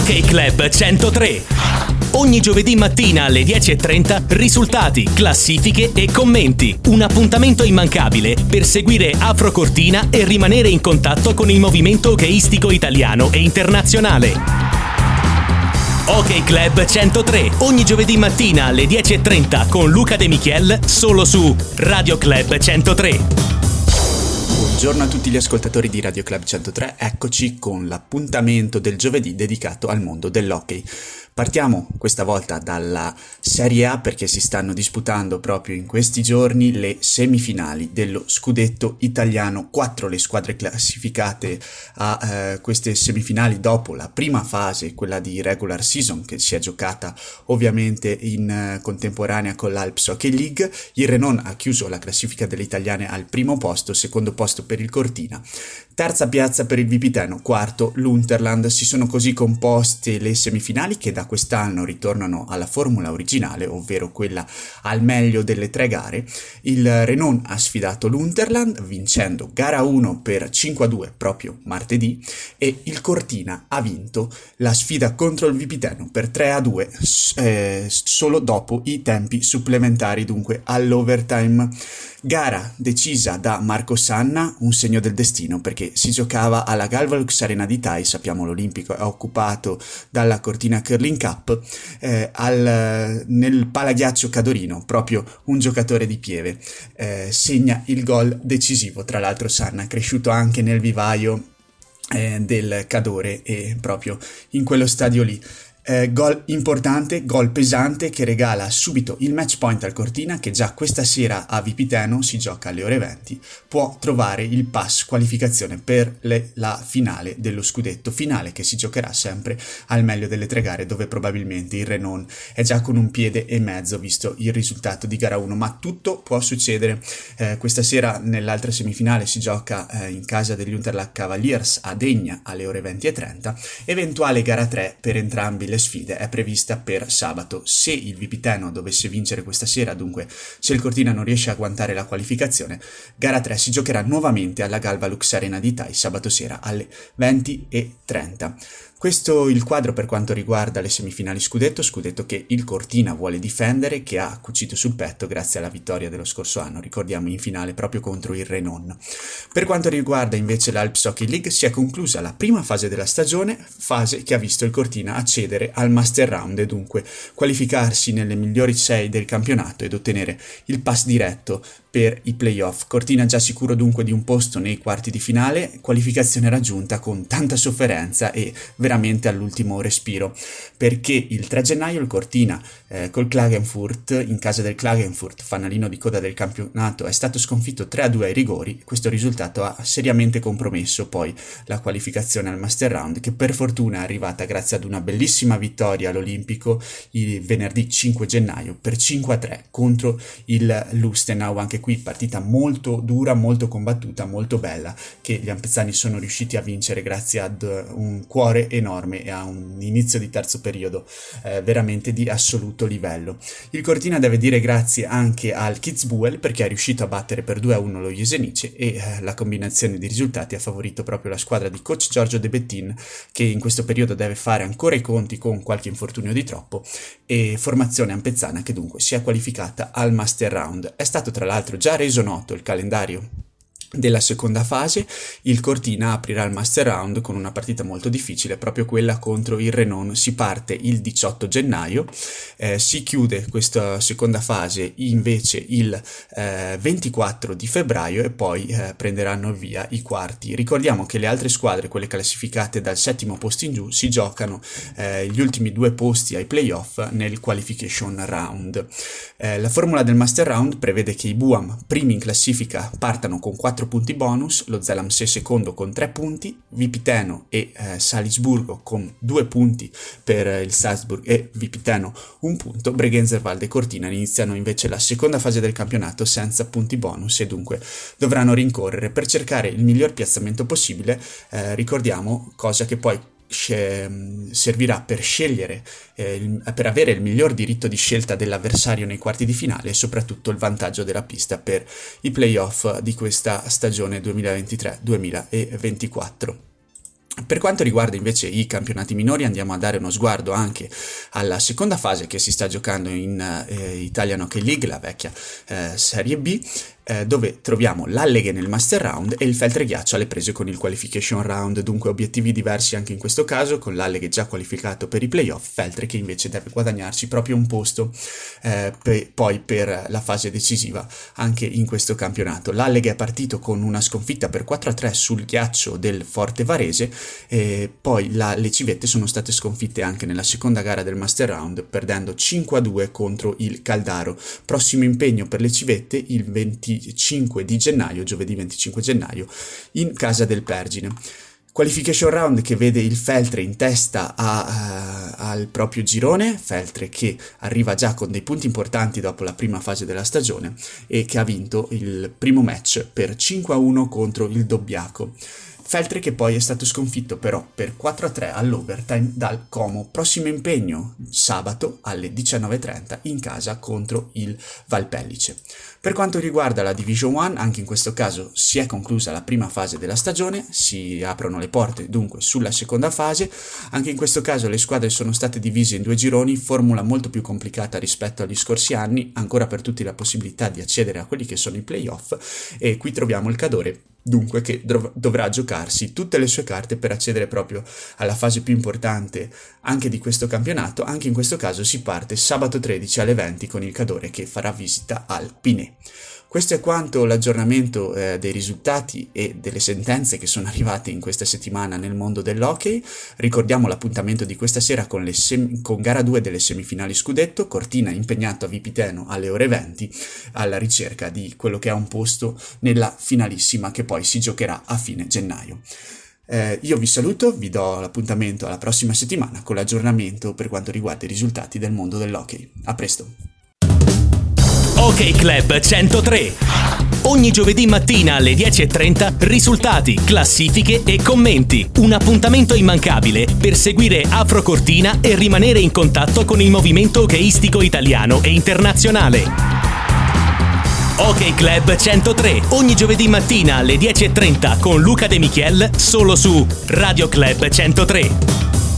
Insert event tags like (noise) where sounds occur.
Ok Club 103. Ogni giovedì mattina alle 10.30 risultati, classifiche e commenti. Un appuntamento immancabile per seguire Afro Cortina e rimanere in contatto con il movimento hockeyistico italiano e internazionale. Ok Club 103, ogni giovedì mattina alle 10.30 con Luca De Michiel, solo su Radio Club 103. Buongiorno a tutti gli ascoltatori di Radio Club 103, eccoci con l'appuntamento del giovedì dedicato al mondo dell'hockey. Partiamo questa volta dalla Serie A perché si stanno disputando proprio in questi giorni le semifinali dello scudetto italiano. Quattro le squadre classificate a eh, queste semifinali dopo la prima fase, quella di regular season che si è giocata ovviamente in eh, contemporanea con l'Alps Hockey League. Il Renon ha chiuso la classifica delle italiane al primo posto, secondo posto per il Cortina, terza piazza per il Vipiteno, quarto l'Unterland. Si sono così composte le semifinali che da quest'anno ritornano alla formula originale, ovvero quella al meglio delle tre gare, il Renault ha sfidato l'Unterland vincendo gara 1 per 5-2 proprio martedì e il Cortina ha vinto la sfida contro il Vipiteno per 3-2 eh, solo dopo i tempi supplementari, dunque all'overtime. Gara decisa da Marco Sanna, un segno del destino perché si giocava alla Galvalux Arena di Tai, sappiamo l'Olimpico è occupato dalla Cortina Curling Cup, eh, al, nel palaghiaccio Cadorino, proprio un giocatore di Pieve, eh, segna il gol decisivo, tra l'altro Sanna cresciuto anche nel vivaio eh, del Cadore e proprio in quello stadio lì. Eh, gol importante, gol pesante che regala subito il match point al Cortina che già questa sera a Vipiteno si gioca alle ore 20, può trovare il pass qualificazione per le, la finale dello scudetto, finale che si giocherà sempre al meglio delle tre gare dove probabilmente il Renon è già con un piede e mezzo visto il risultato di gara 1, ma tutto può succedere. Eh, questa sera nell'altra semifinale si gioca eh, in casa degli Unterlach Cavaliers a Degna alle ore 20 e 30, eventuale gara 3 per entrambi le sfide è prevista per sabato. Se il Vipiteno dovesse vincere questa sera, dunque se il Cortina non riesce a agguantare la qualificazione, gara 3 si giocherà nuovamente alla Galvalux Arena di Tai sabato sera alle 20.30. Questo il quadro per quanto riguarda le semifinali scudetto, scudetto che il Cortina vuole difendere, che ha cucito sul petto grazie alla vittoria dello scorso anno, ricordiamo in finale proprio contro il Renon. Per quanto riguarda invece l'Alps Hockey League si è conclusa la prima fase della stagione, fase che ha visto il Cortina accedere al Master Round e dunque qualificarsi nelle migliori 6 del campionato ed ottenere il pass diretto per i playoff. Cortina già sicuro dunque di un posto nei quarti di finale, qualificazione raggiunta con tanta sofferenza e veramente all'ultimo respiro, perché il 3 gennaio il Cortina eh, col Klagenfurt, in casa del Klagenfurt, fanalino di coda del campionato, è stato sconfitto 3-2 ai rigori, questo risultato ha seriamente compromesso poi la qualificazione al Master Round, che per fortuna è arrivata grazie ad una bellissima vittoria all'Olimpico il venerdì 5 gennaio per 5-3 contro il Lustenau, anche qui partita molto dura, molto combattuta, molto bella, che gli ampezzani sono riusciti a vincere grazie ad un cuore enorme e a un inizio di terzo periodo eh, veramente di assoluto livello. Il Cortina deve dire grazie anche al Kitzbühel perché è riuscito a battere per 2-1 lo Jesenice e eh, la combinazione di risultati ha favorito proprio la squadra di coach Giorgio De Bettin che in questo periodo deve fare ancora i conti con qualche infortunio di troppo e formazione ampezzana che dunque si è qualificata al Master Round. È stato tra l'altro già reso noto il calendario della seconda fase, il Cortina aprirà il Master Round con una partita molto difficile, proprio quella contro il Renon. Si parte il 18 gennaio, eh, si chiude questa seconda fase invece il eh, 24 di febbraio e poi eh, prenderanno via i quarti. Ricordiamo che le altre squadre, quelle classificate dal settimo posto in giù, si giocano eh, gli ultimi due posti ai playoff nel qualification round. Eh, la formula del Master Round prevede che i Buam, primi in classifica, partano con 4 4 punti bonus, lo Zelamse secondo con 3 punti, Vipiteno e eh, Salisburgo con 2 punti per eh, il Salzburg e Vipiteno 1 punto, Bregenzerwald e Cortina iniziano invece la seconda fase del campionato senza punti bonus e dunque dovranno rincorrere per cercare il miglior piazzamento possibile, eh, ricordiamo cosa che poi servirà per scegliere, eh, per avere il miglior diritto di scelta dell'avversario nei quarti di finale e soprattutto il vantaggio della pista per i playoff di questa stagione 2023-2024. Per quanto riguarda invece i campionati minori andiamo a dare uno sguardo anche alla seconda fase che si sta giocando in eh, Italian Hockey League, la vecchia eh, Serie B, eh, dove troviamo l'Alleghe nel Master Round e il Feltre Ghiaccio alle prese con il Qualification Round, dunque obiettivi diversi anche in questo caso, con l'Alleghe già qualificato per i playoff, Feltre che invece deve guadagnarsi proprio un posto eh, pe- poi per la fase decisiva anche in questo campionato. L'Alleghe è partito con una sconfitta per 4-3 sul ghiaccio del Forte Varese, e poi la- le civette sono state sconfitte anche nella seconda gara del Master Round, perdendo 5-2 contro il Caldaro. Prossimo impegno per le civette il 20 25 di gennaio, giovedì 25 gennaio, in casa del Pergine. Qualification round che vede il Feltre in testa a, uh, al proprio girone, Feltre che arriva già con dei punti importanti dopo la prima fase della stagione e che ha vinto il primo match per 5-1 contro il Dobbiaco. Feltre che poi è stato sconfitto però per 4-3 all'overtime dal Como. Prossimo impegno sabato alle 19.30 in casa contro il Valpellice. Per quanto riguarda la Division 1, anche in questo caso si è conclusa la prima fase della stagione, si aprono le porte dunque sulla seconda fase, anche in questo caso le squadre sono state divise in due gironi, formula molto più complicata rispetto agli scorsi anni, ancora per tutti la possibilità di accedere a quelli che sono i playoff e qui troviamo il Cadore dunque che dov- dovrà giocarsi tutte le sue carte per accedere proprio alla fase più importante anche di questo campionato. Anche in questo caso si parte sabato 13 alle 20 con il Cadore che farà visita al Pinè. Questo è quanto l'aggiornamento eh, dei risultati e delle sentenze che sono (laughs) arrivate in questa settimana nel mondo dell'hockey. Ricordiamo l'appuntamento di questa sera con, sem- con gara 2 delle semifinali scudetto, Cortina impegnato a Vipiteno alle ore 20 alla ricerca di quello che è un posto nella finalissima che poi si giocherà a fine gennaio. Eh, io vi saluto, vi do l'appuntamento alla prossima settimana con l'aggiornamento per quanto riguarda i risultati del mondo dell'hockey. A presto! Ok Club 103. Ogni giovedì mattina alle 10.30 risultati, classifiche e commenti. Un appuntamento immancabile per seguire Afro Cortina e rimanere in contatto con il movimento hockeyistico italiano e internazionale. Ok Club 103, ogni giovedì mattina alle 10.30 con Luca De Michiel, solo su Radio Club 103.